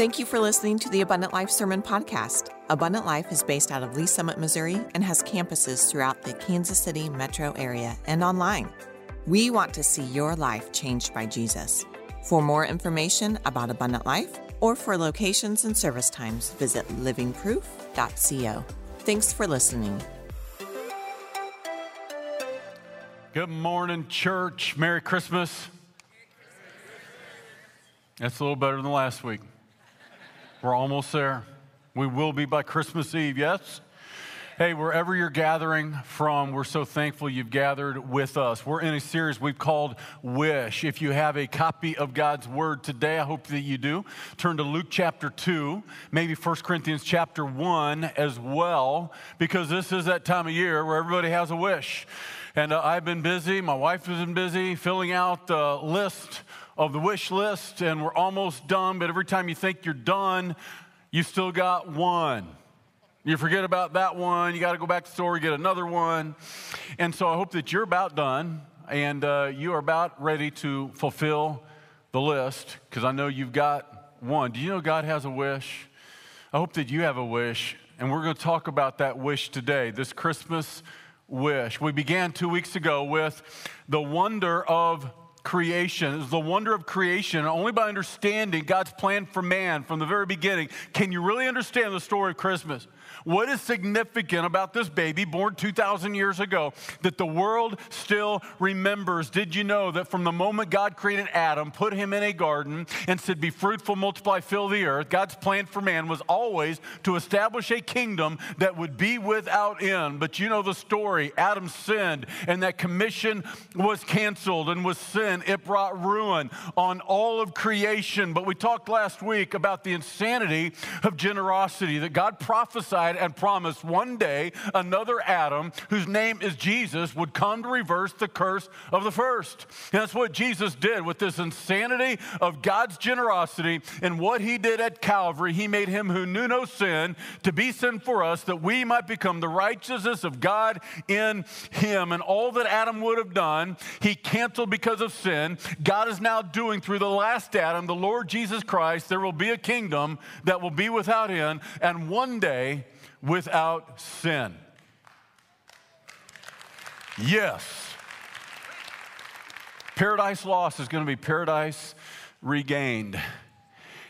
Thank you for listening to the Abundant Life Sermon Podcast. Abundant Life is based out of Lee's Summit, Missouri, and has campuses throughout the Kansas City metro area and online. We want to see your life changed by Jesus. For more information about Abundant Life or for locations and service times, visit livingproof.co. Thanks for listening. Good morning, church. Merry Christmas. That's a little better than last week. We're almost there. We will be by Christmas Eve, yes? Hey, wherever you're gathering from, we're so thankful you've gathered with us. We're in a series we've called Wish. If you have a copy of God's Word today, I hope that you do. Turn to Luke chapter 2, maybe 1 Corinthians chapter 1 as well, because this is that time of year where everybody has a wish. And uh, I've been busy, my wife has been busy filling out the list of the wish list, and we're almost done, but every time you think you're done, you still got one. You forget about that one, you got to go back to the store, get another one. And so I hope that you're about done and uh, you are about ready to fulfill the list because I know you've got one. Do you know God has a wish? I hope that you have a wish, and we're going to talk about that wish today, this Christmas wish. We began two weeks ago with the wonder of creation. The wonder of creation. Only by understanding God's plan for man from the very beginning can you really understand the story of Christmas. What is significant about this baby born 2,000 years ago that the world still remembers? Did you know that from the moment God created Adam, put him in a garden, and said, Be fruitful, multiply, fill the earth, God's plan for man was always to establish a kingdom that would be without end. But you know the story. Adam sinned, and that commission was canceled and was sin. It brought ruin on all of creation. But we talked last week about the insanity of generosity that God prophesied and promised one day another Adam, whose name is Jesus, would come to reverse the curse of the first. And that's what Jesus did with this insanity of God's generosity and what he did at Calvary. He made him who knew no sin to be sin for us that we might become the righteousness of God in him. And all that Adam would have done, he canceled because of sin. God is now doing through the last Adam, the Lord Jesus Christ. There will be a kingdom that will be without end. And one day, without sin. Yes. Paradise lost is going to be paradise regained.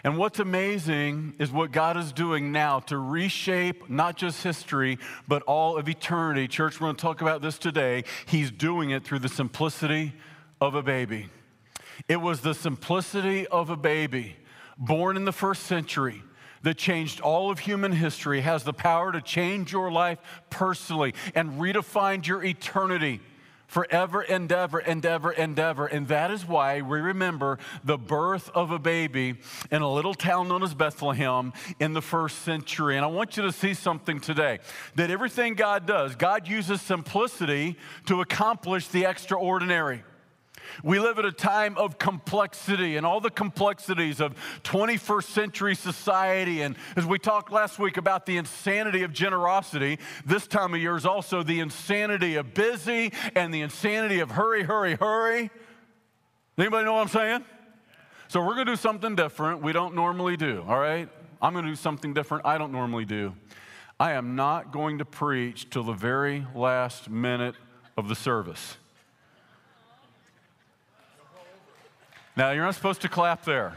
And what's amazing is what God is doing now to reshape not just history, but all of eternity. Church, we're going to talk about this today. He's doing it through the simplicity of a baby. It was the simplicity of a baby born in the first century that changed all of human history has the power to change your life personally and redefine your eternity forever and ever and ever and ever. And that is why we remember the birth of a baby in a little town known as Bethlehem in the first century. And I want you to see something today that everything God does, God uses simplicity to accomplish the extraordinary. We live at a time of complexity and all the complexities of 21st century society. And as we talked last week about the insanity of generosity, this time of year is also the insanity of busy and the insanity of hurry, hurry, hurry. Anybody know what I'm saying? So we're going to do something different we don't normally do, all right? I'm going to do something different I don't normally do. I am not going to preach till the very last minute of the service. Now, you're not supposed to clap there.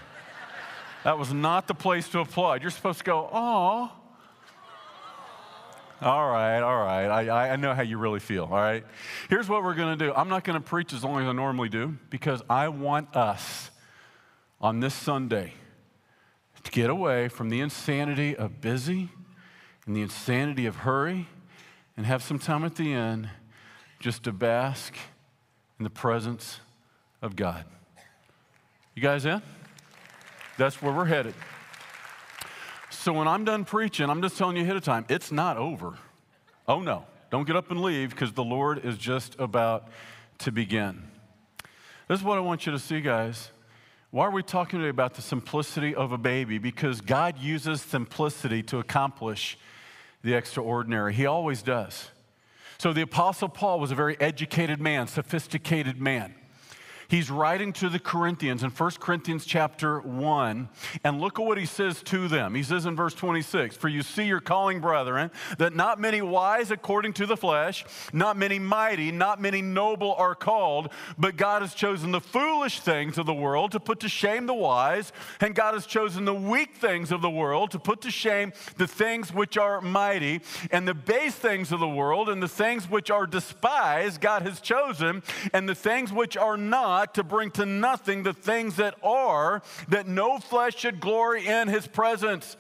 That was not the place to applaud. You're supposed to go, oh. All right, all right. I, I know how you really feel, all right? Here's what we're going to do I'm not going to preach as long as I normally do because I want us on this Sunday to get away from the insanity of busy and the insanity of hurry and have some time at the end just to bask in the presence of God. You guys in? That's where we're headed. So when I'm done preaching, I'm just telling you ahead of time, it's not over. Oh no, don't get up and leave because the Lord is just about to begin. This is what I want you to see, guys. Why are we talking today about the simplicity of a baby? Because God uses simplicity to accomplish the extraordinary. He always does. So the Apostle Paul was a very educated man, sophisticated man. He's writing to the Corinthians in 1 Corinthians chapter 1, and look at what he says to them. He says in verse 26 For you see your calling, brethren, that not many wise according to the flesh, not many mighty, not many noble are called, but God has chosen the foolish things of the world to put to shame the wise, and God has chosen the weak things of the world to put to shame the things which are mighty, and the base things of the world, and the things which are despised, God has chosen, and the things which are not not to bring to nothing the things that are, that no flesh should glory in his presence.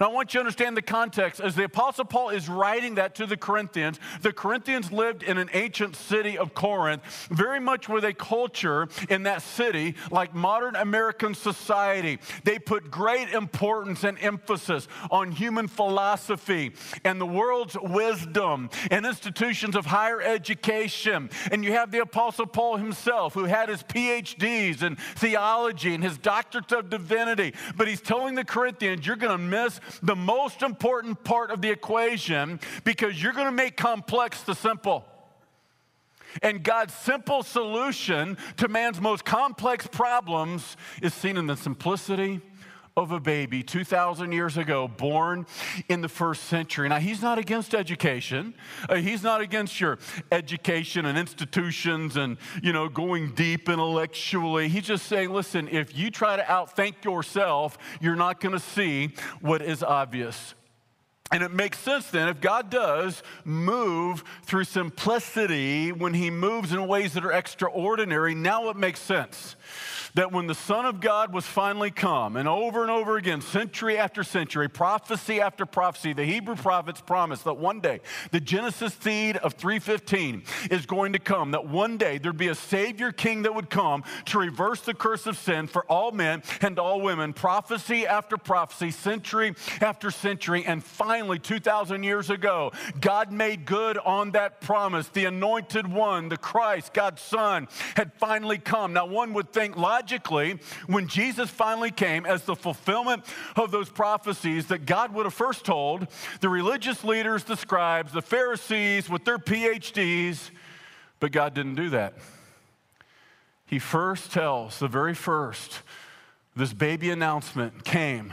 Now, I want you to understand the context. As the Apostle Paul is writing that to the Corinthians, the Corinthians lived in an ancient city of Corinth, very much with a culture in that city like modern American society. They put great importance and emphasis on human philosophy and the world's wisdom and institutions of higher education. And you have the Apostle Paul himself, who had his PhDs in theology and his doctorates of divinity. But he's telling the Corinthians, you're going to miss the most important part of the equation because you're going to make complex the simple. And God's simple solution to man's most complex problems is seen in the simplicity of a baby 2,000 years ago, born in the first century. Now, he's not against education. Uh, he's not against your education and institutions and, you know, going deep intellectually. He's just saying, listen, if you try to outthink yourself, you're not going to see what is obvious. And it makes sense then if God does move through simplicity when he moves in ways that are extraordinary, now it makes sense that when the Son of God was finally come, and over and over again, century after century, prophecy after prophecy, the Hebrew prophets promised that one day the Genesis seed of 315 is going to come, that one day there'd be a Savior King that would come to reverse the curse of sin for all men and all women. Prophecy after prophecy, century after century, and finally, 2,000 years ago, God made good on that promise. The anointed one, the Christ, God's Son, had finally come. Now, one would think, logically, when Jesus finally came as the fulfillment of those prophecies that God would have first told the religious leaders, the scribes, the Pharisees with their PhDs, but God didn't do that. He first tells, the very first, this baby announcement came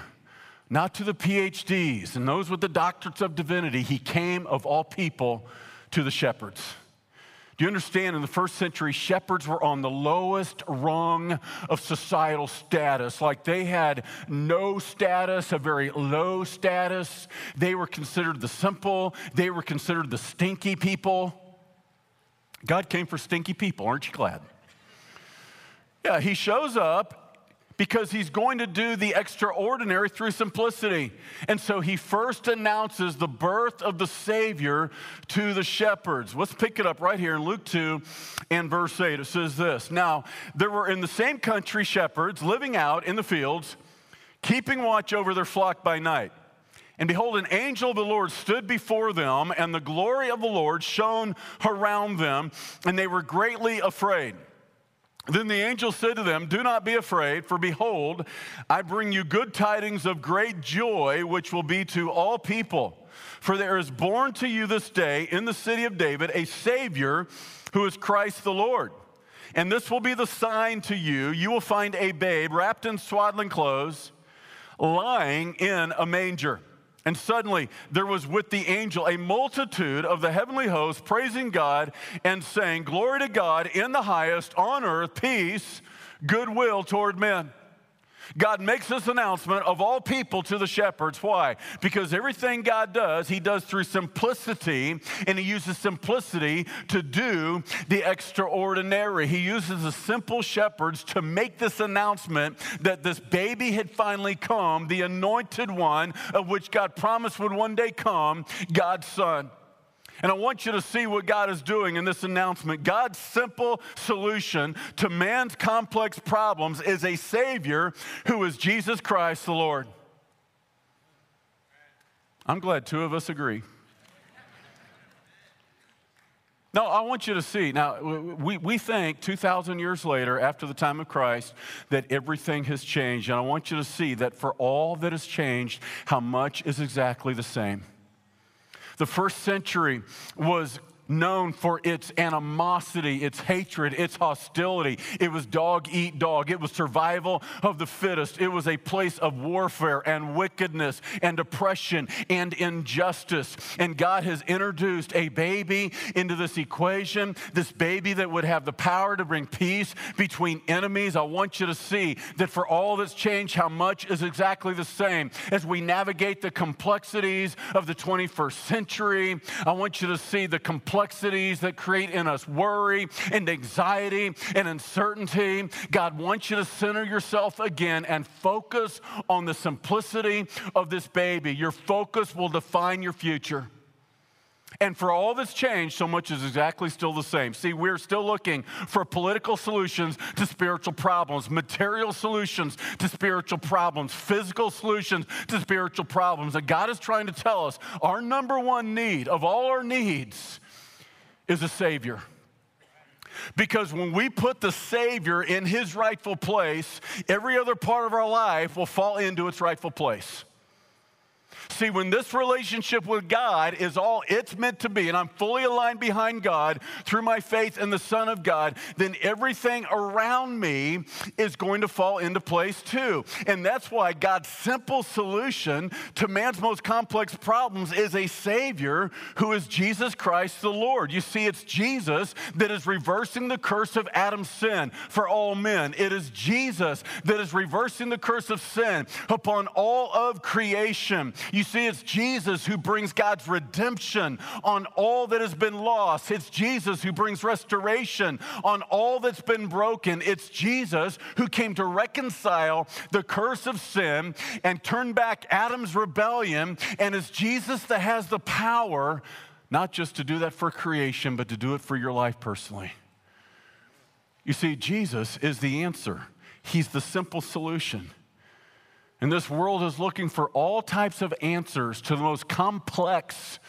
not to the PhDs and those with the doctorates of divinity. He came, of all people, to the shepherds. Do you understand? In the first century, shepherds were on the lowest rung of societal status. Like they had no status, a very low status. They were considered the simple, they were considered the stinky people. God came for stinky people, aren't you glad? Yeah, he shows up because he's going to do the extraordinary through simplicity. And so he first announces the birth of the Savior to the shepherds. Let's pick it up right here in Luke 2 and verse 8. It says this Now, there were in the same country shepherds living out in the fields, keeping watch over their flock by night. And behold, an angel of the Lord stood before them, and the glory of the Lord shone around them, and they were greatly afraid. Then the angel said to them, Do not be afraid, for behold, I bring you good tidings of great joy, which will be to all people. For there is born to you this day in the city of David a Savior who is Christ the Lord. And this will be the sign to you you will find a babe wrapped in swaddling clothes, lying in a manger. And suddenly there was with the angel a multitude of the heavenly host praising God and saying, Glory to God in the highest, on earth, peace, goodwill toward men. God makes this announcement of all people to the shepherds. Why? Because everything God does, He does through simplicity, and He uses simplicity to do the extraordinary. He uses the simple shepherds to make this announcement that this baby had finally come, the anointed one of which God promised would one day come, God's Son. And I want you to see what God is doing in this announcement. God's simple solution to man's complex problems is a Savior who is Jesus Christ the Lord. I'm glad two of us agree. No, I want you to see. Now, we, we think 2,000 years later, after the time of Christ, that everything has changed. And I want you to see that for all that has changed, how much is exactly the same. The first century was known for its animosity, its hatred, its hostility. It was dog eat dog. It was survival of the fittest. It was a place of warfare and wickedness and oppression and injustice. And God has introduced a baby into this equation, this baby that would have the power to bring peace between enemies. I want you to see that for all that's changed, how much is exactly the same as we navigate the complexities of the 21st century. I want you to see the complexity complexities that create in us worry and anxiety and uncertainty. God wants you to center yourself again and focus on the simplicity of this baby. Your focus will define your future. And for all that's changed, so much is exactly still the same. See, we're still looking for political solutions to spiritual problems, material solutions to spiritual problems, physical solutions to spiritual problems. And God is trying to tell us our number one need of all our needs is a Savior. Because when we put the Savior in His rightful place, every other part of our life will fall into its rightful place. See, when this relationship with God is all it's meant to be, and I'm fully aligned behind God through my faith in the Son of God, then everything around me is going to fall into place too. And that's why God's simple solution to man's most complex problems is a Savior who is Jesus Christ the Lord. You see, it's Jesus that is reversing the curse of Adam's sin for all men. It is Jesus that is reversing the curse of sin upon all of creation. You see, it's Jesus who brings God's redemption on all that has been lost. It's Jesus who brings restoration on all that's been broken. It's Jesus who came to reconcile the curse of sin and turn back Adam's rebellion. And it's Jesus that has the power not just to do that for creation, but to do it for your life personally. You see, Jesus is the answer, He's the simple solution. And this world is looking for all types of answers to the most complex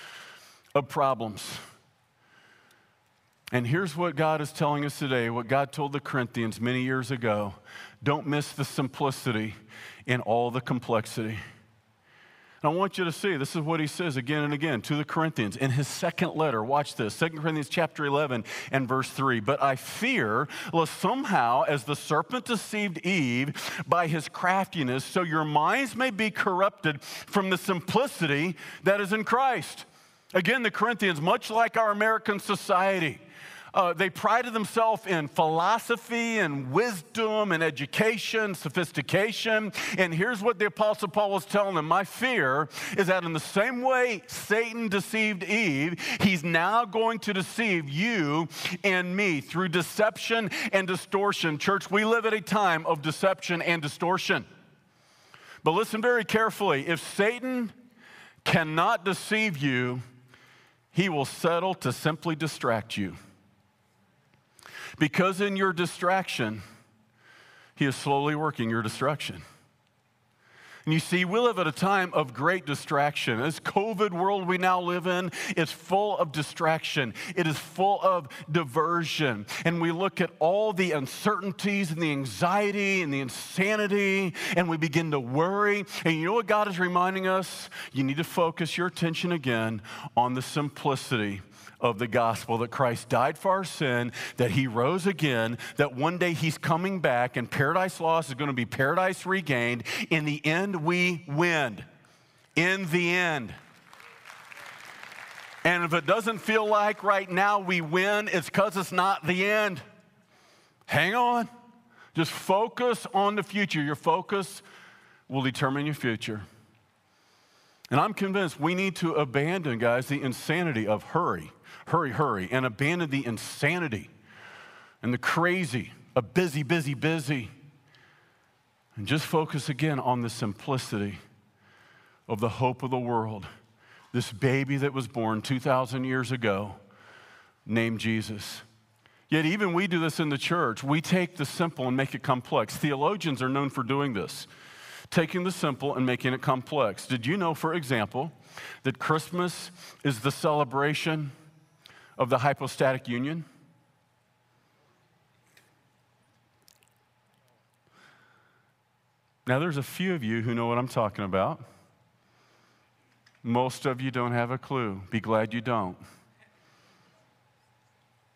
of problems. And here's what God is telling us today, what God told the Corinthians many years ago. Don't miss the simplicity in all the complexity. And I want you to see this is what he says again and again to the Corinthians in his second letter. Watch this 2 Corinthians chapter 11 and verse 3. But I fear lest somehow, as the serpent deceived Eve by his craftiness, so your minds may be corrupted from the simplicity that is in Christ. Again, the Corinthians, much like our American society, uh, they prided themselves in philosophy and wisdom and education, sophistication. And here's what the Apostle Paul was telling them My fear is that in the same way Satan deceived Eve, he's now going to deceive you and me through deception and distortion. Church, we live at a time of deception and distortion. But listen very carefully if Satan cannot deceive you, he will settle to simply distract you. Because in your distraction, He is slowly working your destruction. And you see, we live at a time of great distraction. This COVID world we now live in is full of distraction, it is full of diversion. And we look at all the uncertainties and the anxiety and the insanity, and we begin to worry. And you know what God is reminding us? You need to focus your attention again on the simplicity of the gospel that Christ died for our sin, that he rose again, that one day he's coming back, and paradise lost is going to be paradise regained. In the end, we win. In the end. And if it doesn't feel like right now we win, it's because it's not the end. Hang on. Just focus on the future. Your focus will determine your future. And I'm convinced we need to abandon, guys, the insanity of hurry hurry, hurry, and abandon the insanity and the crazy of busy, busy, busy, and just focus again on the simplicity of the hope of the world. This baby that was born 2,000 years ago, named Jesus. Yet, even we do this in the church. We take the simple and make it complex. Theologians are known for doing this, taking the simple and making it complex. Did you know, for example, that Christmas is the celebration of the hypostatic union? Now, there's a few of you who know what I'm talking about. Most of you don't have a clue. Be glad you don't.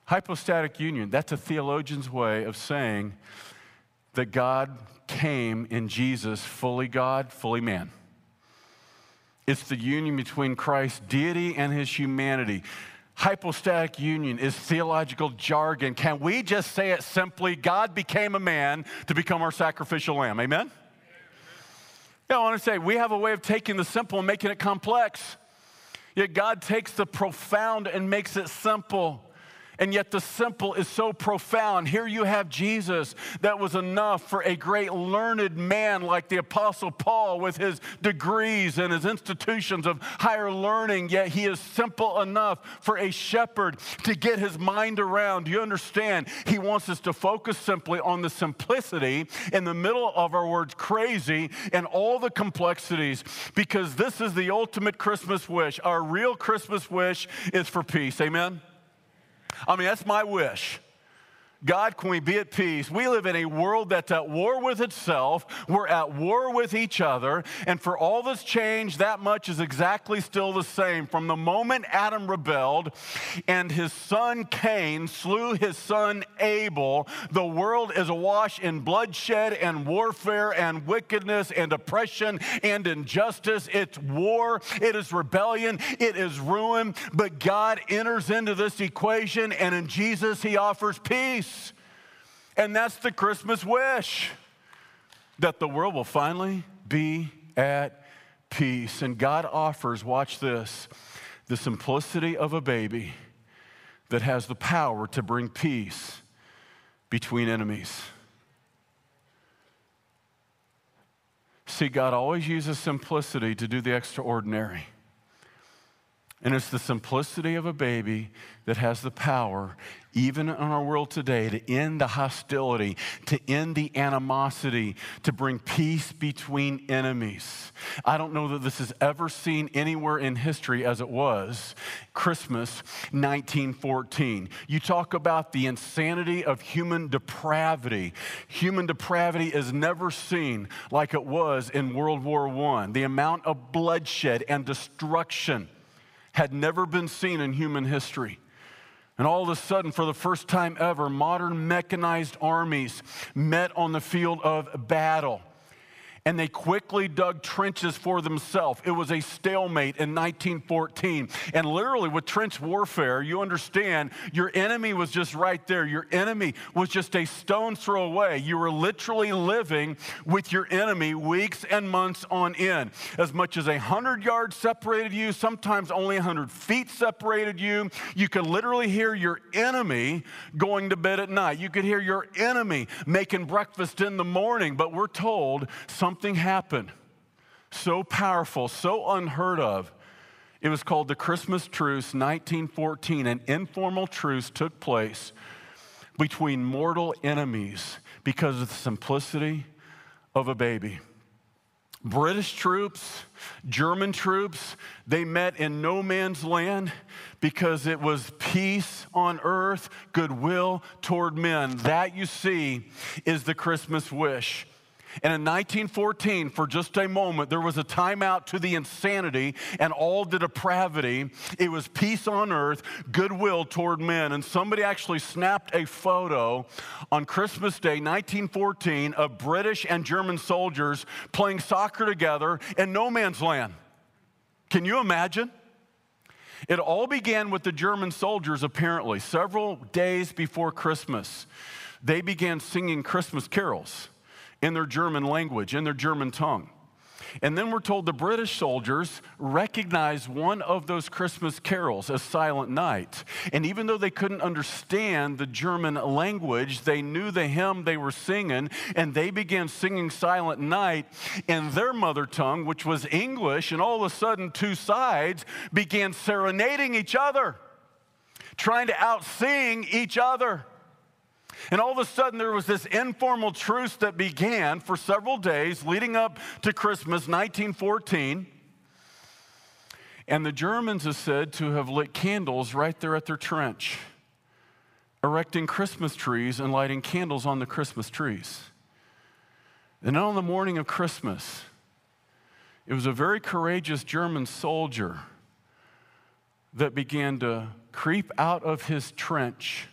Hypostatic union, that's a theologian's way of saying that God came in Jesus fully God, fully man. It's the union between Christ's deity and his humanity. Hypostatic union is theological jargon. Can we just say it simply? God became a man to become our sacrificial lamb. Amen? Yeah, I want to say we have a way of taking the simple and making it complex. Yet God takes the profound and makes it simple. And yet the simple is so profound. Here you have Jesus that was enough for a great learned man like the Apostle Paul with his degrees and his institutions of higher learning, yet he is simple enough for a shepherd to get his mind around. Do you understand? He wants us to focus simply on the simplicity in the middle of our words crazy and all the complexities because this is the ultimate Christmas wish. Our real Christmas wish is for peace. Amen? I mean, that's my wish. God, can we be at peace? We live in a world that's at war with itself. We're at war with each other. And for all this change, that much is exactly still the same. From the moment Adam rebelled and his son Cain slew his son Abel, the world is awash in bloodshed and warfare and wickedness and oppression and injustice. It's war, it is rebellion, it is ruin. But God enters into this equation, and in Jesus, he offers peace. And that's the Christmas wish that the world will finally be at peace. And God offers, watch this, the simplicity of a baby that has the power to bring peace between enemies. See, God always uses simplicity to do the extraordinary. And it's the simplicity of a baby that has the power, even in our world today, to end the hostility, to end the animosity, to bring peace between enemies. I don't know that this is ever seen anywhere in history as it was Christmas 1914. You talk about the insanity of human depravity. Human depravity is never seen like it was in World War I. The amount of bloodshed and destruction had never been seen in human history. And all of a sudden, for the first time ever, modern mechanized armies met on the field of battle and they quickly dug trenches for themselves. It was a stalemate in 1914. And literally, with trench warfare, you understand your enemy was just right there. Your enemy was just a stone's throw away. You were literally living with your enemy weeks and months on end. As much as 100 yards separated you, sometimes only 100 feet separated you. You could literally hear your enemy going to bed at night. You could hear your enemy making breakfast in the morning. But we're told some something happened so powerful, so unheard of. It was called the Christmas Truce 1914. An informal truce took place between mortal enemies because of the simplicity of a baby. British troops, German troops, they met in no man's land because it was peace on earth, goodwill toward men. That, you see, is the Christmas wish. And in 1914, for just a moment, there was a timeout to the insanity and all the depravity. It was peace on earth, goodwill toward men. And somebody actually snapped a photo on Christmas Day, 1914, of British and German soldiers playing soccer together in no man's land. Can you imagine? It all began with the German soldiers, apparently, several days before Christmas. They began singing Christmas carols in their German language, in their German tongue. And then we're told the British soldiers recognized one of those Christmas carols as Silent Night. And even though they couldn't understand the German language, they knew the hymn they were singing, and they began singing Silent Night in their mother tongue, which was English. And all of a sudden, two sides began serenading each other, trying to outsing each other. And all of a sudden, there was this informal truce that began for several days leading up to Christmas 1914. And the Germans are said to have lit candles right there at their trench, erecting Christmas trees and lighting candles on the Christmas trees. And on the morning of Christmas, it was a very courageous German soldier that began to creep out of his trench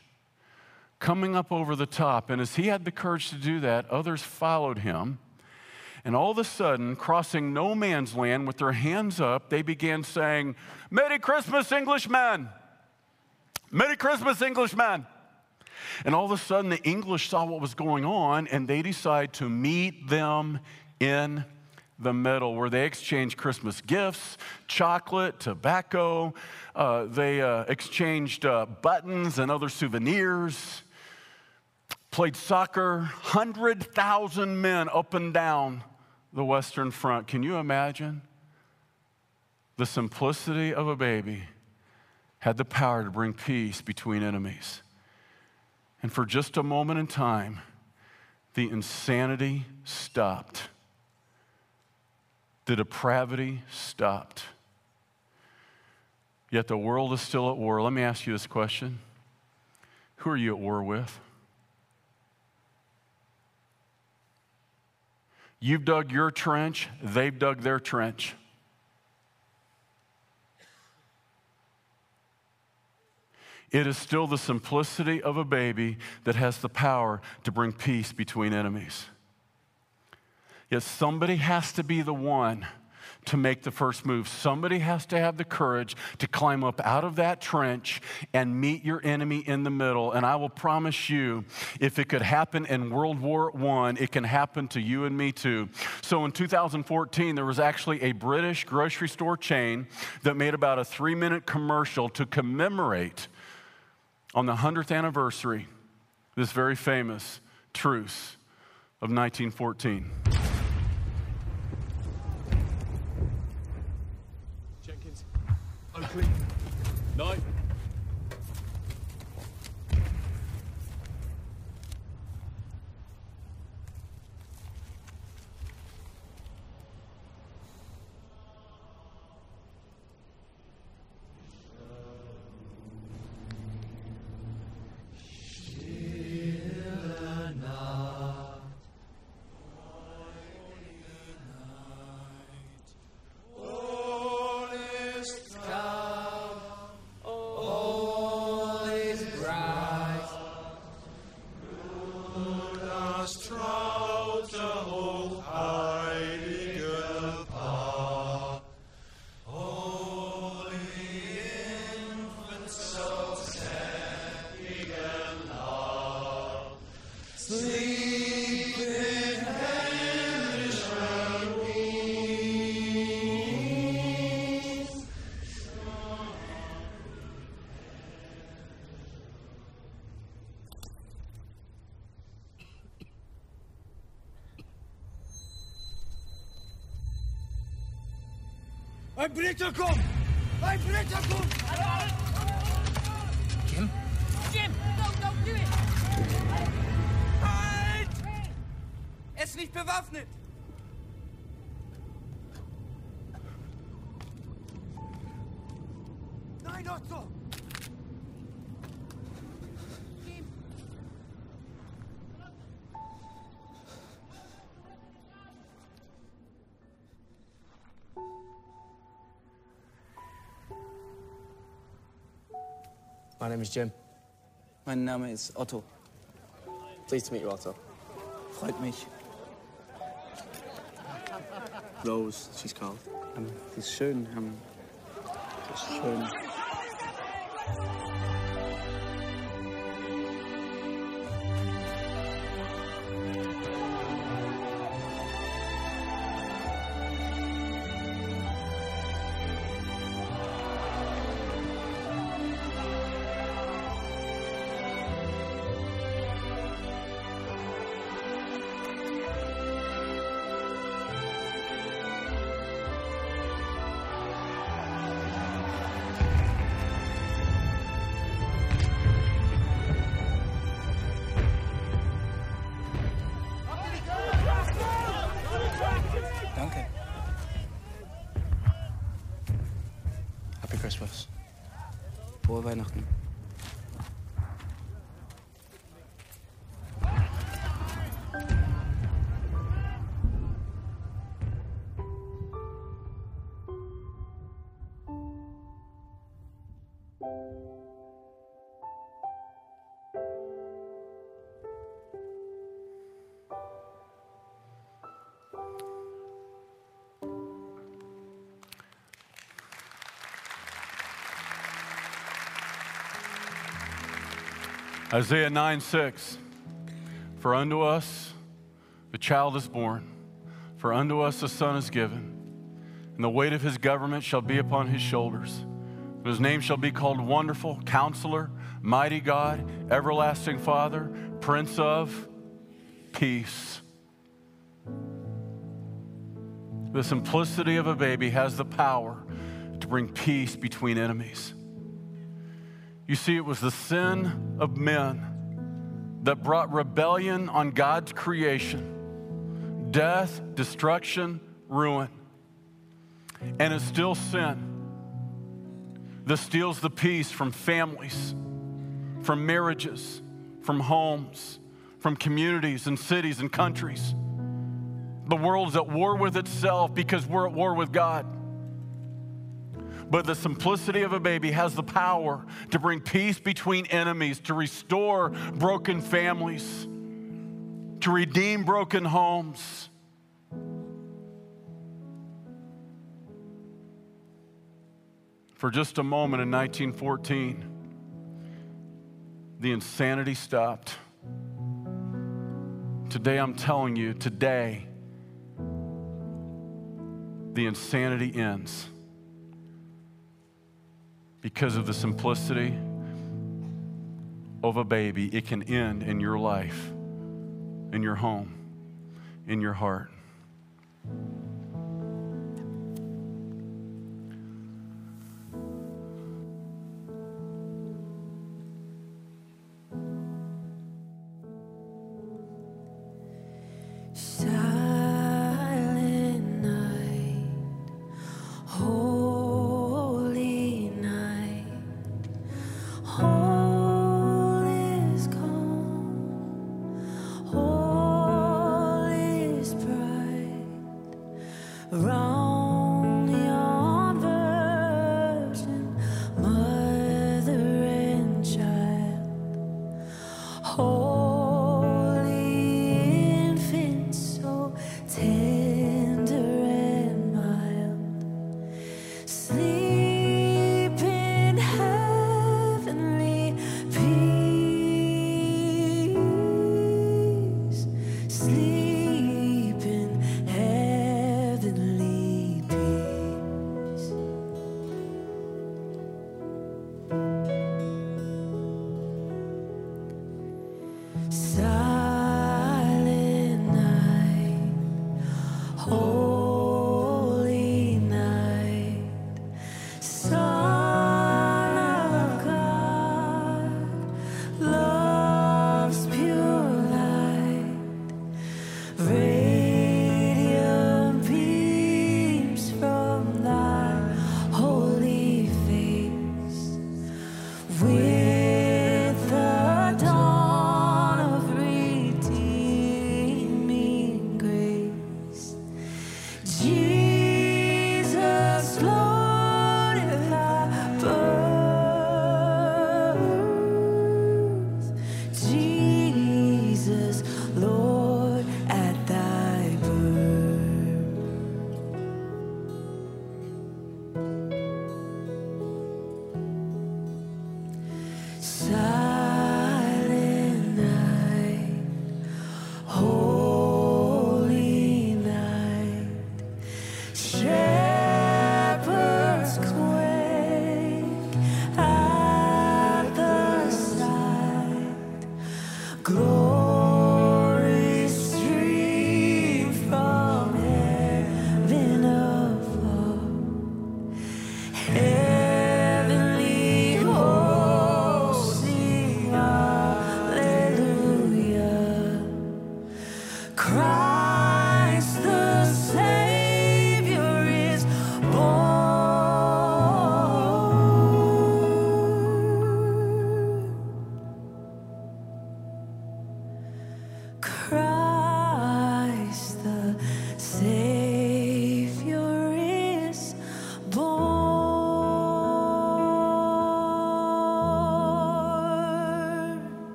coming up over the top. And as he had the courage to do that, others followed him. And all of a sudden, crossing no man's land with their hands up, they began saying, Merry Christmas, Englishmen! Merry Christmas, Englishmen! And all of a sudden, the English saw what was going on and they decided to meet them in the middle, where they exchanged Christmas gifts, chocolate, tobacco. Uh, they uh, exchanged uh, buttons and other souvenirs, played soccer. 100,000 men up and down the Western Front. Can you imagine? The simplicity of a baby had the power to bring peace between enemies. And for just a moment in time, the insanity stopped. The depravity stopped. Yet the world is still at war. Let me ask you this question Who are you at war with? You've dug your trench, they've dug their trench. It is still the simplicity of a baby that has the power to bring peace between enemies. Yet somebody has to be the one to make the first move. Somebody has to have the courage to climb up out of that trench and meet your enemy in the middle. And I will promise you, if it could happen in World War I, it can happen to you and me too. So in 2014, there was actually a British grocery store chain that made about a three minute commercial to commemorate on the 100th anniversary this very famous truce of 1914. Oakley. No. Ein Blitzer kommt! Ein Blitzer kommt! Jim? Jim, don't, don't do it! Halt! Er ist nicht bewaffnet! Is Jim. Mein Name ist Otto. Pleased to meet you, Otto. Freut mich. Rose, she's called. Ähm, sie ist schön. Sie ist schön. Frohe Weihnachten. Isaiah 9 6. For unto us a child is born, for unto us a son is given, and the weight of his government shall be upon his shoulders. And his name shall be called Wonderful, Counselor, Mighty God, Everlasting Father, Prince of Peace. The simplicity of a baby has the power to bring peace between enemies. You see, it was the sin of men that brought rebellion on God's creation, death, destruction, ruin. And it's still sin that steals the peace from families, from marriages, from homes, from communities and cities and countries. The world's at war with itself because we're at war with God. But the simplicity of a baby has the power to bring peace between enemies, to restore broken families, to redeem broken homes. For just a moment in 1914, the insanity stopped. Today, I'm telling you, today, the insanity ends because of the simplicity of a baby. It can end in your life, in your home, in your heart.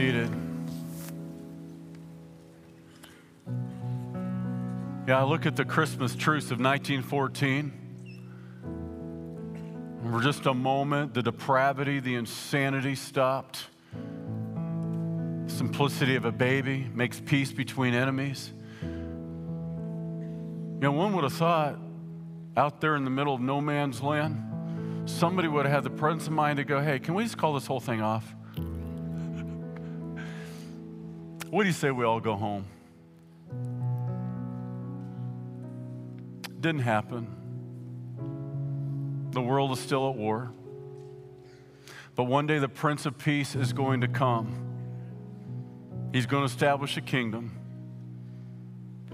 Seated. Yeah, I look at the Christmas truce of 1914. For just a moment, the depravity, the insanity stopped. Simplicity of a baby makes peace between enemies. You know, one would have thought out there in the middle of no man's land, somebody would have had the presence of mind to go, hey, can we just call this whole thing off? What do you say we all go home? Didn't happen. The world is still at war. But one day the Prince of Peace is going to come. He's going to establish a kingdom.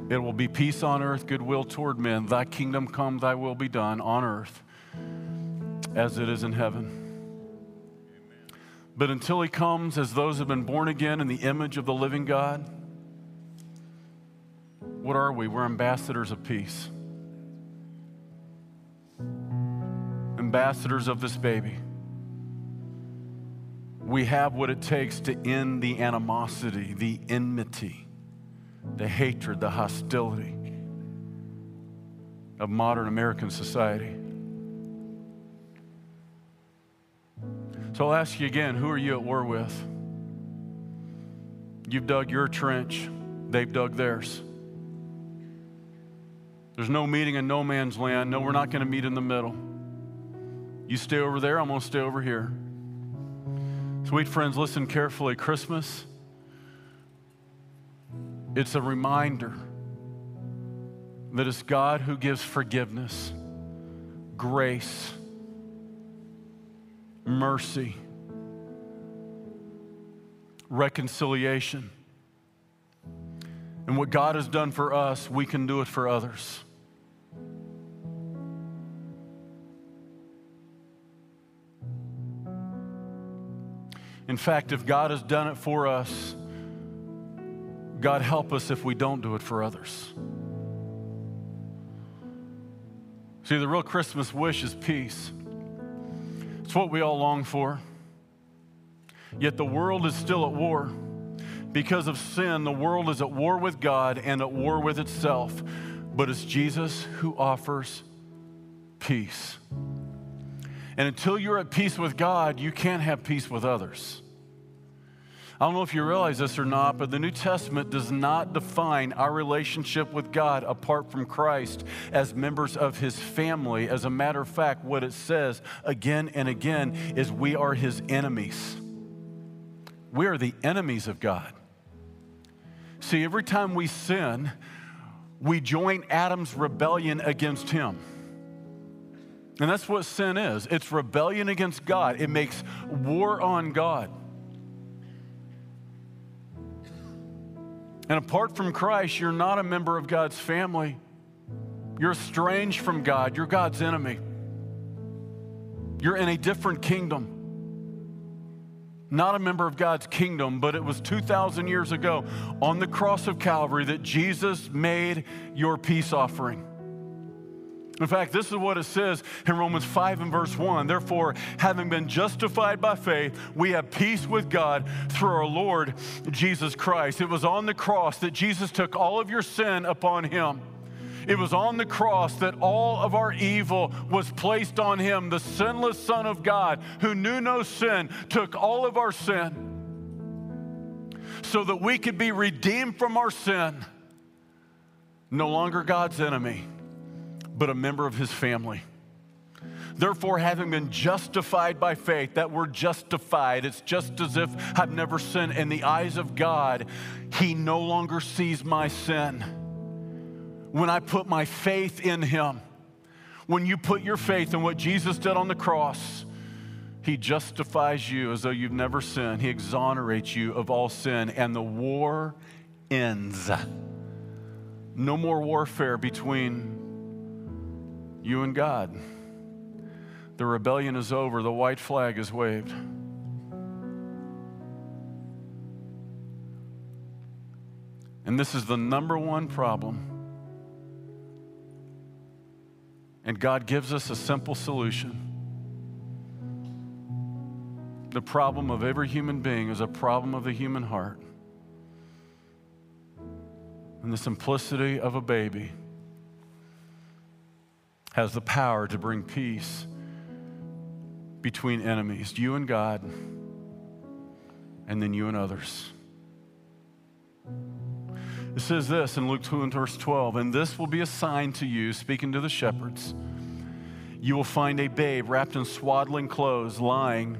It will be peace on earth, goodwill toward men. Thy kingdom come, thy will be done on earth as it is in heaven. But until he comes, as those who have been born again in the image of the living God, what are we? We're ambassadors of peace, ambassadors of this baby. We have what it takes to end the animosity, the enmity, the hatred, the hostility of modern American society. So I'll ask you again who are you at war with? You've dug your trench, they've dug theirs. There's no meeting in no man's land. No, we're not going to meet in the middle. You stay over there, I'm going to stay over here. Sweet friends, listen carefully. Christmas, it's a reminder that it's God who gives forgiveness, grace, mercy, reconciliation. And what God has done for us, we can do it for others. In fact, if God has done it for us, God help us if we don't do it for others. See, the real Christmas wish is peace. It's what we all long for. Yet the world is still at war. Because of sin, the world is at war with God and at war with itself. But it's Jesus who offers peace. And until you're at peace with God, you can't have peace with others. I don't know if you realize this or not, but the New Testament does not define our relationship with God apart from Christ as members of his family. As a matter of fact, what it says again and again is we are his enemies. We are the enemies of God. See, every time we sin, we join Adam's rebellion against him. And that's what sin is it's rebellion against God, it makes war on God. And apart from Christ, you're not a member of God's family. You're estranged from God. You're God's enemy. You're in a different kingdom. Not a member of God's kingdom, but it was 2,000 years ago on the cross of Calvary that Jesus made your peace offering. In fact, this is what it says in Romans 5 and verse 1. Therefore, having been justified by faith, we have peace with God through our Lord Jesus Christ. It was on the cross that Jesus took all of your sin upon him. It was on the cross that all of our evil was placed on him. The sinless Son of God, who knew no sin, took all of our sin so that we could be redeemed from our sin. No longer God's enemy but a member of his family. Therefore, having been justified by faith, that word justified, it's just as if I've never sinned. In the eyes of God, He no longer sees my sin. When I put my faith in Him, when you put your faith in what Jesus did on the cross, He justifies you as though you've never sinned. He exonerates you of all sin, and the war ends. No more warfare between you and God. The rebellion is over, the white flag is waved. And this is the number one problem. And God gives us a simple solution. The problem of every human being is a problem of the human heart. And the simplicity of a baby has the power to bring peace between enemies, you and God, and then you and others. It says this in Luke 2 and verse 12, and this will be a sign to you, speaking to the shepherds. You will find a babe wrapped in swaddling clothes lying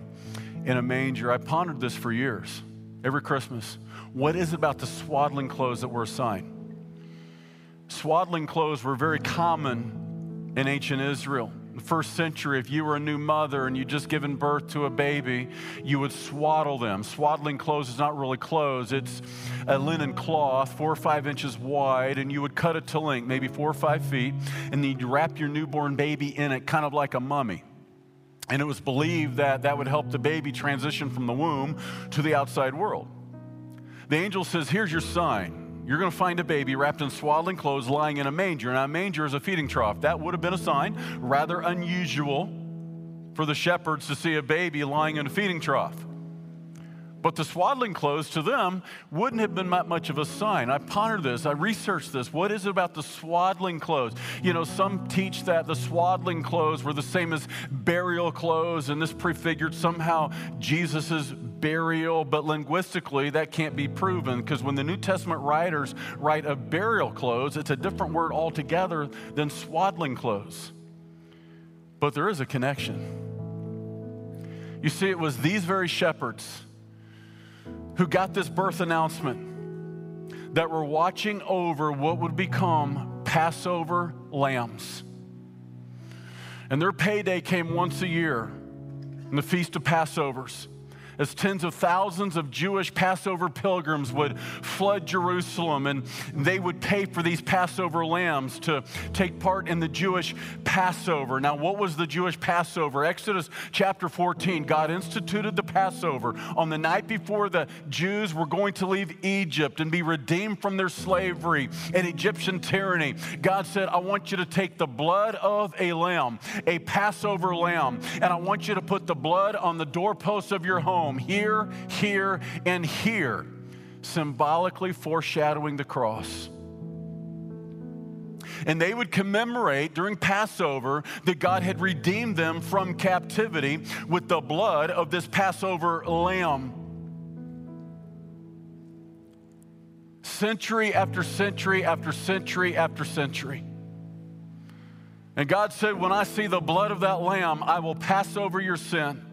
in a manger. I pondered this for years, every Christmas. What is it about the swaddling clothes that were a sign? Swaddling clothes were very common in ancient Israel In the first century, if you were a new mother and you'd just given birth to a baby, you would swaddle them. Swaddling clothes is not really clothes, it's a linen cloth, four or five inches wide, and you would cut it to length, maybe four or five feet, and then you'd wrap your newborn baby in it, kind of like a mummy. And it was believed that that would help the baby transition from the womb to the outside world. The angel says, Here's your sign you're going to find a baby wrapped in swaddling clothes lying in a manger. Now, a manger is a feeding trough. That would have been a sign, rather unusual for the shepherds to see a baby lying in a feeding trough. But the swaddling clothes to them wouldn't have been much of a sign. I pondered this, I researched this. What is it about the swaddling clothes? You know, some teach that the swaddling clothes were the same as burial clothes, and this prefigured somehow Jesus' burial, but linguistically, that can't be proven because when the New Testament writers write of burial clothes, it's a different word altogether than swaddling clothes. But there is a connection. You see, it was these very shepherds who got this birth announcement that were watching over what would become Passover lambs. And their payday came once a year in the Feast of Passovers as tens of thousands of Jewish Passover pilgrims would flood Jerusalem and they would pay for these Passover lambs to take part in the Jewish Passover. Now, what was the Jewish Passover? Exodus chapter 14, God instituted the Passover on the night before the Jews were going to leave Egypt and be redeemed from their slavery and Egyptian tyranny. God said, I want you to take the blood of a lamb, a Passover lamb, and I want you to put the blood on the doorposts of your home home here, here, and here, symbolically foreshadowing the cross. And they would commemorate during Passover that God had redeemed them from captivity with the blood of this Passover lamb. Century after century after century after century. And God said, When I see the blood of that lamb, I will pass over your sin.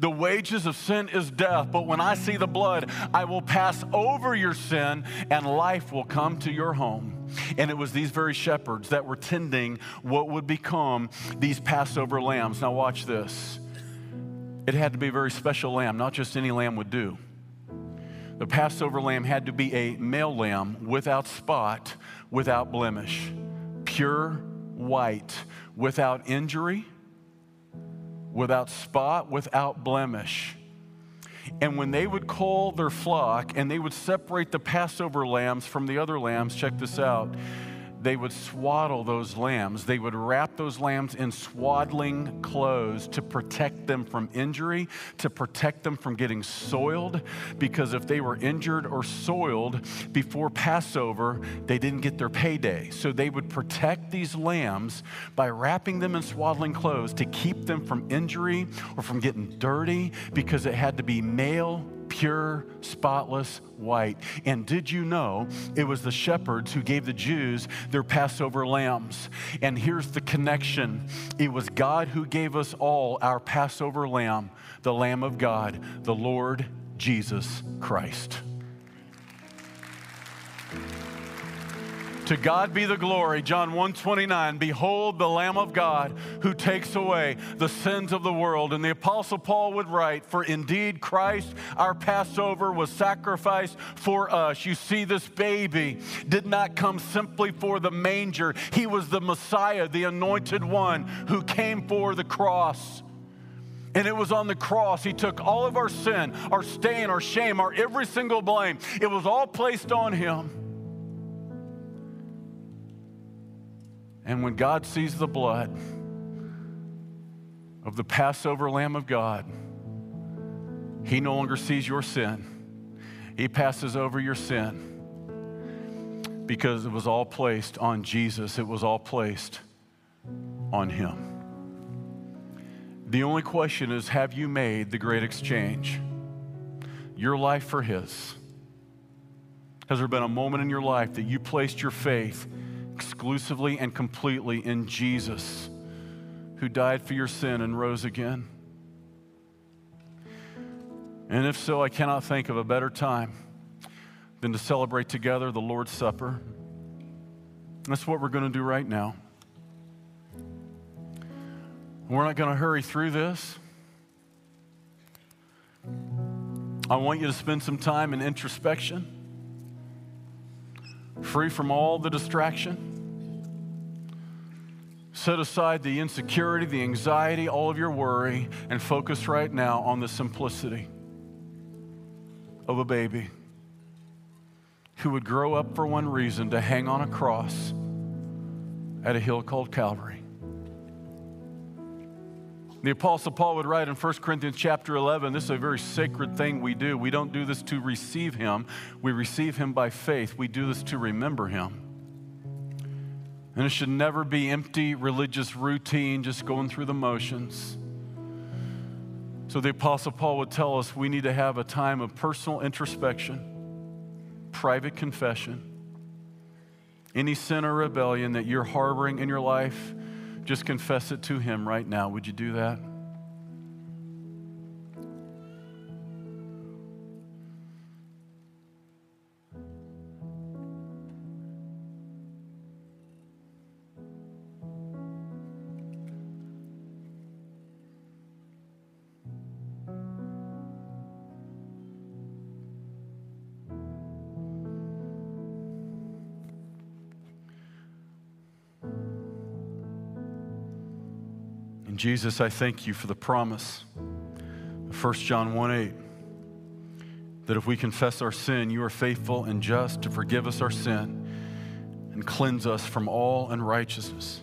The wages of sin is death, but when I see the blood, I will pass over your sin and life will come to your home. And it was these very shepherds that were tending what would become these Passover lambs. Now, watch this. It had to be a very special lamb, not just any lamb would do. The Passover lamb had to be a male lamb without spot, without blemish, pure white, without injury without spot, without blemish. And when they would call their flock and they would separate the Passover lambs from the other lambs, check this out they would swaddle those lambs. They would wrap those lambs in swaddling clothes to protect them from injury, to protect them from getting soiled. Because if they were injured or soiled before Passover, they didn't get their payday. So they would protect these lambs by wrapping them in swaddling clothes to keep them from injury or from getting dirty because it had to be male pure, spotless white. And did you know it was the shepherds who gave the Jews their Passover lambs? And here's the connection it was God who gave us all our Passover lamb, the Lamb of God, the Lord Jesus Christ. To God be the glory. John 1:29. Behold the Lamb of God who takes away the sins of the world. And the apostle Paul would write, "For indeed Christ our Passover was sacrificed for us." You see this baby did not come simply for the manger. He was the Messiah, the anointed one who came for the cross. And it was on the cross. He took all of our sin, our stain, our shame, our every single blame. It was all placed on him. And when God sees the blood of the Passover Lamb of God, He no longer sees your sin. He passes over your sin because it was all placed on Jesus, it was all placed on Him. The only question is have you made the great exchange? Your life for His. Has there been a moment in your life that you placed your faith exclusively and completely in Jesus, who died for your sin and rose again? And if so, I cannot think of a better time than to celebrate together the Lord's Supper. That's what we're going to do right now. We're not going to hurry through this. I want you to spend some time in introspection, free from all the distraction. Set aside the insecurity, the anxiety, all of your worry, and focus right now on the simplicity of a baby who would grow up for one reason to hang on a cross at a hill called Calvary. The Apostle Paul would write in 1 Corinthians chapter 11 this is a very sacred thing we do. We don't do this to receive him, we receive him by faith. We do this to remember him. And it should never be empty religious routine, just going through the motions. So the Apostle Paul would tell us we need to have a time of personal introspection, private confession. Any sin or rebellion that you're harboring in your life, just confess it to Him right now. Would you do that? Jesus, I thank you for the promise of 1 John 1 8 that if we confess our sin, you are faithful and just to forgive us our sin and cleanse us from all unrighteousness.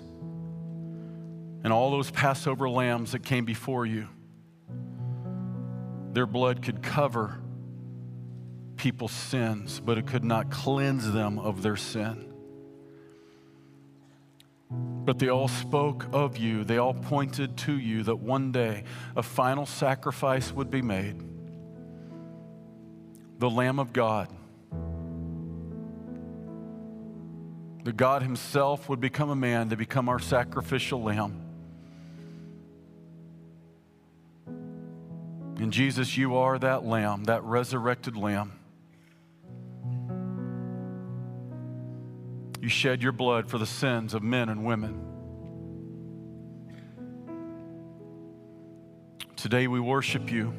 And all those Passover lambs that came before you, their blood could cover people's sins, but it could not cleanse them of their sin. But they all spoke of you, they all pointed to you that one day a final sacrifice would be made. The Lamb of God. The God Himself would become a man to become our sacrificial lamb. And Jesus, you are that lamb, that resurrected lamb. You shed your blood for the sins of men and women. Today we worship you.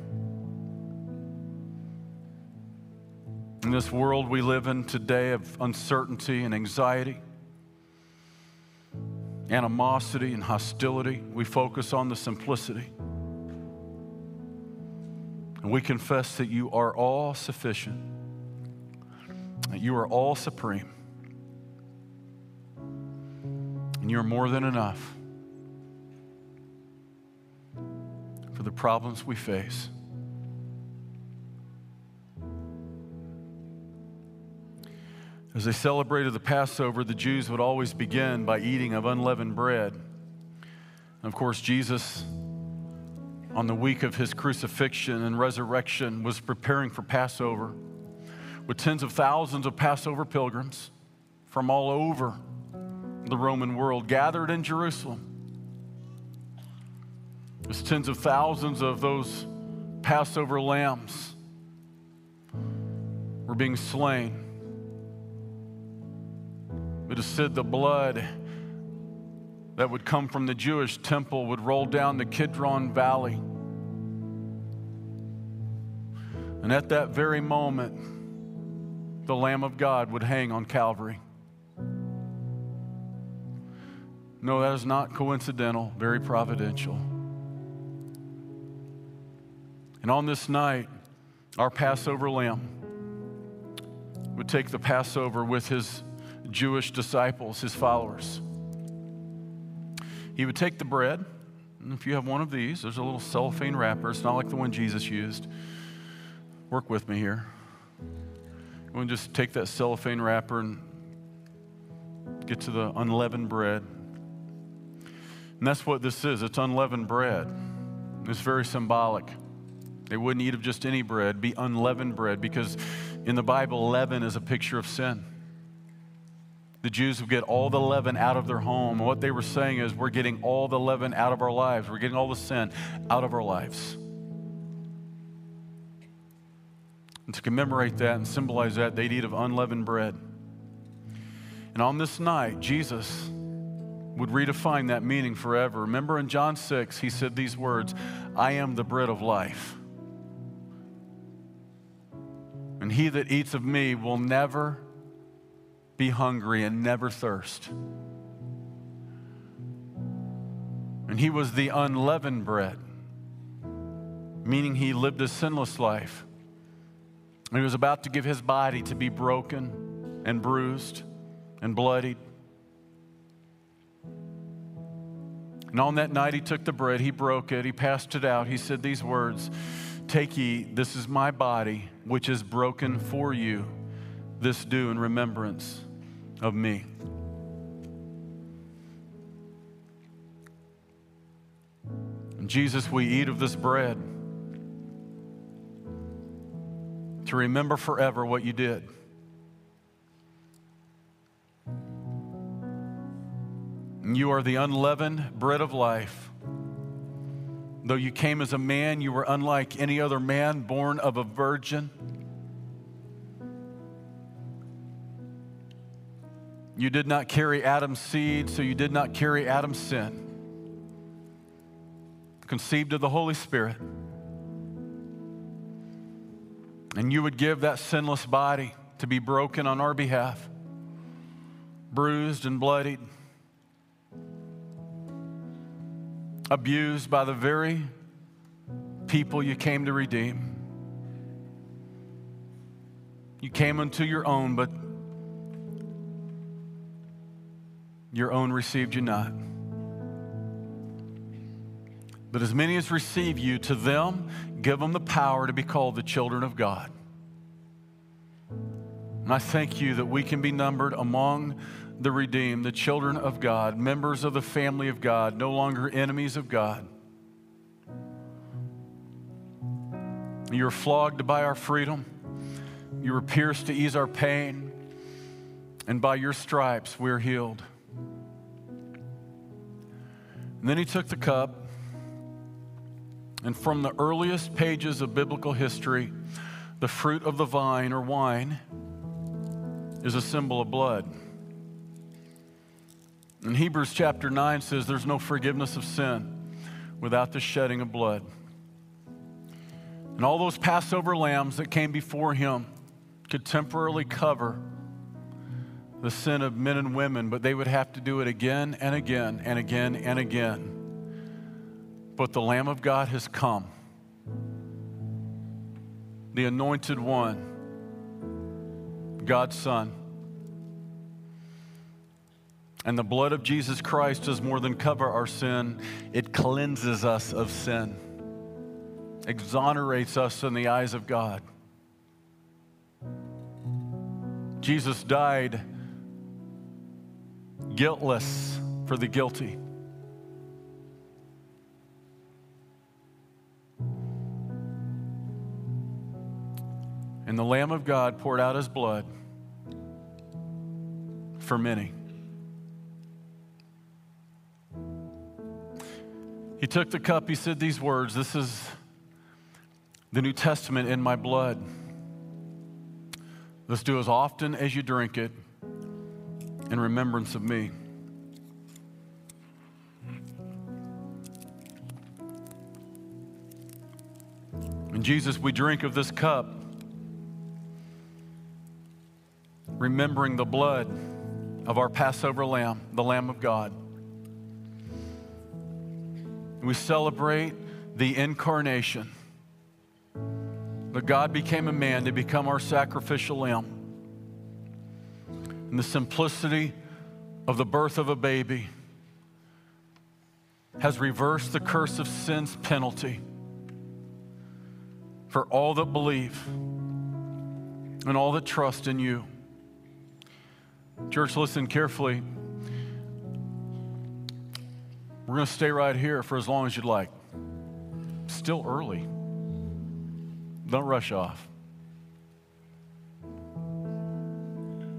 In this world we live in today of uncertainty and anxiety, animosity and hostility, we focus on the simplicity. And we confess that you are all sufficient, that you are all supreme, and you're more than enough for the problems we face. As they celebrated the Passover, the Jews would always begin by eating of unleavened bread. And of course, Jesus, on the week of his crucifixion and resurrection, was preparing for Passover with tens of thousands of Passover pilgrims from all over the Roman world gathered in Jerusalem. As tens of thousands of those Passover lambs were being slain. It is said the blood that would come from the Jewish temple would roll down the Kidron Valley. And at that very moment, the Lamb of God would hang on Calvary. No, that is not coincidental, very providential. And on this night, our Passover lamb would take the Passover with his Jewish disciples, his followers. He would take the bread, and if you have one of these, there's a little cellophane wrapper. It's not like the one Jesus used. Work with me here. You want to just take that cellophane wrapper and get to the unleavened bread. And that's what this is it's unleavened bread. It's very symbolic. They wouldn't eat of just any bread, be unleavened bread, because in the Bible, leaven is a picture of sin. The Jews would get all the leaven out of their home. What they were saying is, we're getting all the leaven out of our lives, we're getting all the sin out of our lives. And to commemorate that and symbolize that, they'd eat of unleavened bread. And on this night, Jesus would redefine that meaning forever. Remember in John 6, he said these words I am the bread of life. And he that eats of me will never be hungry and never thirst. And he was the unleavened bread, meaning he lived a sinless life. And he was about to give his body to be broken and bruised and bloodied. And on that night, he took the bread, he broke it, he passed it out. He said these words Take ye, this is my body, which is broken for you. This do in remembrance of me. And Jesus, we eat of this bread to remember forever what you did. You are the unleavened bread of life. Though you came as a man, you were unlike any other man born of a virgin. You did not carry Adam's seed, so you did not carry Adam's sin. Conceived of the Holy Spirit. And you would give that sinless body to be broken on our behalf, bruised and bloodied, abused by the very people you came to redeem. You came unto your own, but your own received you not. But as many as receive you, to them give them the power to be called the children of God. And I thank you that we can be numbered among the redeemed, the children of God, members of the family of God, no longer enemies of God. You were flogged buy our freedom. You were pierced to ease our pain. And by your stripes, we're healed. And then he took the cup. And from the earliest pages of biblical history, the fruit of the vine or wine is a symbol of blood. And Hebrews chapter 9 says there's no forgiveness of sin without the shedding of blood. And all those Passover lambs that came before him could temporarily cover the sin of men and women, but they would have to do it again and again and again and again. But the Lamb of God has come, the anointed one, God's Son. And the blood of Jesus Christ does more than cover our sin, it cleanses us of sin, exonerates us in the eyes of God. Jesus died guiltless for the guilty. And the Lamb of God poured out his blood for many. He took the cup, he said these words This is the New Testament in my blood. Let's do as often as you drink it in remembrance of me. And Jesus, we drink of this cup, remembering the blood of our Passover lamb, the Lamb of God. We celebrate the incarnation. That God became a man to become our sacrificial lamb. And the simplicity of the birth of a baby has reversed the curse of sin's penalty for all that believe and all that trust in you. Church, listen carefully. We're going to stay right here for as long as you'd like. Still early. Don't rush off.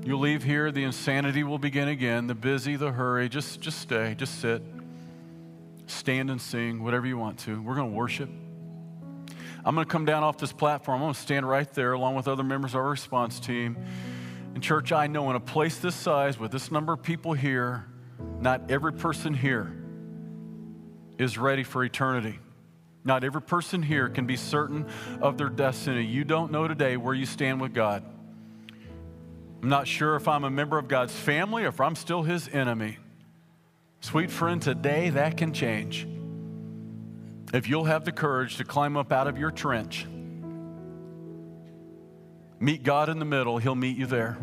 You'll leave here, the insanity will begin again, the busy, the hurry. Just, just stay, just sit, stand and sing, whatever you want to. We're going to worship. I'm going to come down off this platform. I'm going to stand right there along with other members of our response team. And, church, I know in a place this size with this number of people here, not every person here is ready for eternity. Not every person here can be certain of their destiny. You don't know today where you stand with God. I'm not sure if I'm a member of God's family or if I'm still his enemy. Sweet friend, today that can change. If you'll have the courage to climb up out of your trench, meet God in the middle, he'll meet you there.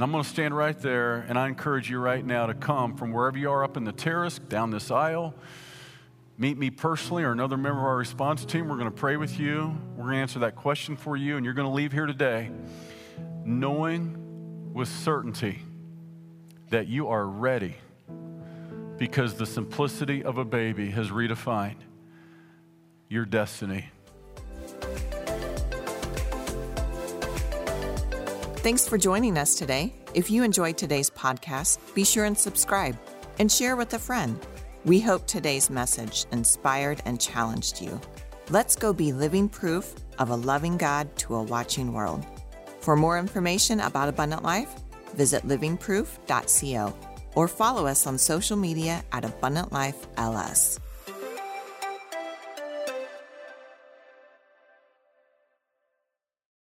And I'm going to stand right there, and I encourage you right now to come from wherever you are up in the terrace, down this aisle. Meet me personally or another member of our response team. We're going to pray with you. We're going to answer that question for you, and you're going to leave here today knowing with certainty that you are ready because the simplicity of a baby has redefined your destiny. Thanks for joining us today. If you enjoyed today's podcast, be sure and subscribe and share with a friend. We hope today's message inspired and challenged you. Let's go be living proof of a loving God to a watching world. For more information about Abundant Life, visit livingproof.co or follow us on social media at Abundant Life LS.